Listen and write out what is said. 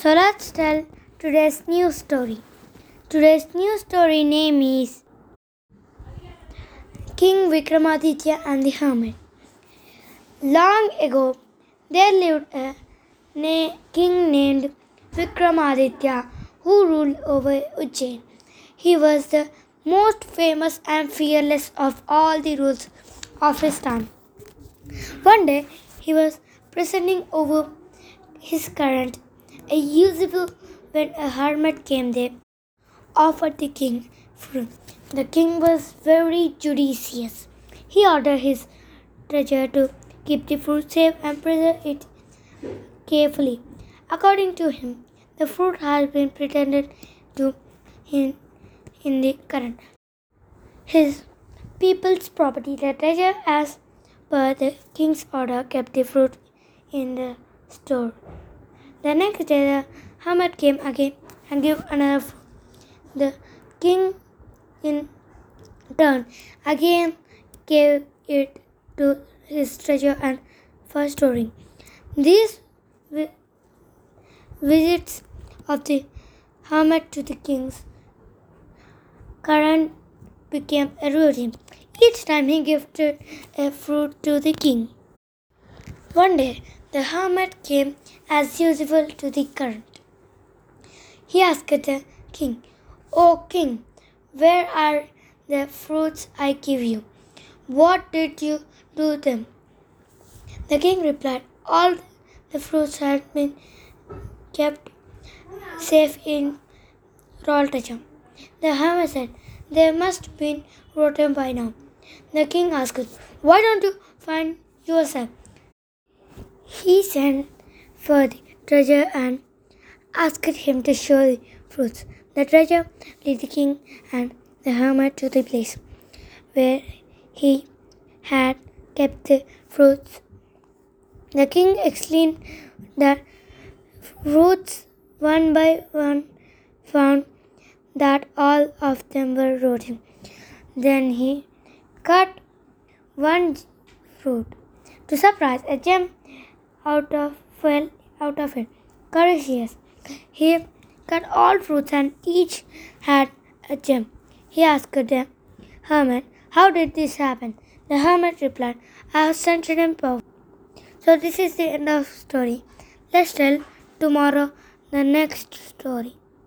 So let's tell today's new story. Today's new story name is King Vikramaditya and the Hermit. Long ago, there lived a na- king named Vikramaditya who ruled over Ujjain. He was the most famous and fearless of all the rulers of his time. One day, he was presiding over his current, a useful when a hermit came there, offered the king fruit. The king was very judicious. He ordered his treasurer to keep the fruit safe and preserve it carefully. According to him, the fruit had been pretended to him in the current. His people's property, the treasure, as per the king's order, kept the fruit in the store. The next day, the hermit came again and gave another fruit. The king, in turn, again gave it to his treasure and for storing. These vi- visits of the hermit to the king's current became a routine. Each time he gifted a fruit to the king. One day, the hermit came as usual to the current. He asked the king, O king, where are the fruits I give you? What did you do them? The king replied, All the fruits had been kept safe in treasure. The hermit said, They must have been rotten by now. The king asked, Why don't you find yourself? He sent for the treasure and asked him to show the fruits. The treasure led the king and the hermit to the place where he had kept the fruits. The king explained that fruits one by one found that all of them were rotten. Then he cut one fruit. To surprise, a gem out of fell out of it. Courageous. He cut all fruits and each had a gem. He asked the hermit, How did this happen? The hermit replied, I have sent in power. So this is the end of the story. Let's tell tomorrow the next story.